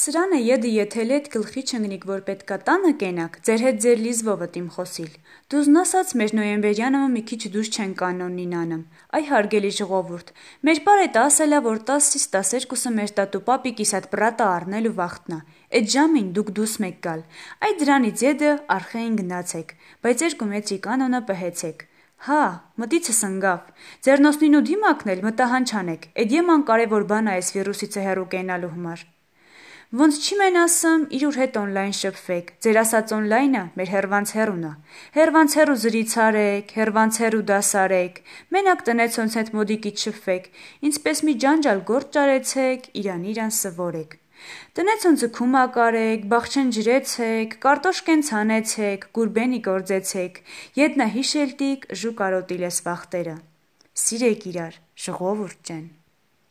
Սրանը եդը եթելետ գլխի չընկնիք, որ պետքա տանը կենակ, ձեր հետ ձեր լիզվովը տիմ խոսիլ։ Դուզ նասած մեր նոյեմբերյանը մի քիչ դուս չեն կանոնին անım։ Այ հարգելի ժողովուրդ, մեր բարետ ասելա, որ 10-ից 12-ը մեր տատու պապի կիսատ պրատը առնել ու վախտնա։ Այդ ժամին դուք դուս մեկ գալ։ Այ դրանից եդը արխեին գնացեք, բայց երկու մետրի կանոնը պհեցեք։ Հա, մտիցս ընգավ։ Ձերնոսնին ու դիմակնել մտահանչանեք։ Էդ եման կարևոր բան է այս վիրուսից հեռու կենալու համար։ Ոնց չի մեն ասում, իրուր հետ օնլայն շփվեք։ Ձեր ասած օնլայնը մեր հերվանց հերունա։ Հերվանց հերու զրիցարեք, հերվանց հերու դասարեք։ Մենակ տնեցոնց հետ մոդիկից շփվեք։ Ինչպես մի ջանջալ գործ ճարեցեք, իրան իրան սվորեք։ Տնեցոնցը քումա կարեք, բախչեն ջրեցեք, կարտոշկեն ցանեցեք, գուրբենի գործեցեք։ Ետնա հիշելտիկ ժու կարոտիլես վախտերը։ Սիրեք իրար, ժողովուրդ ջան։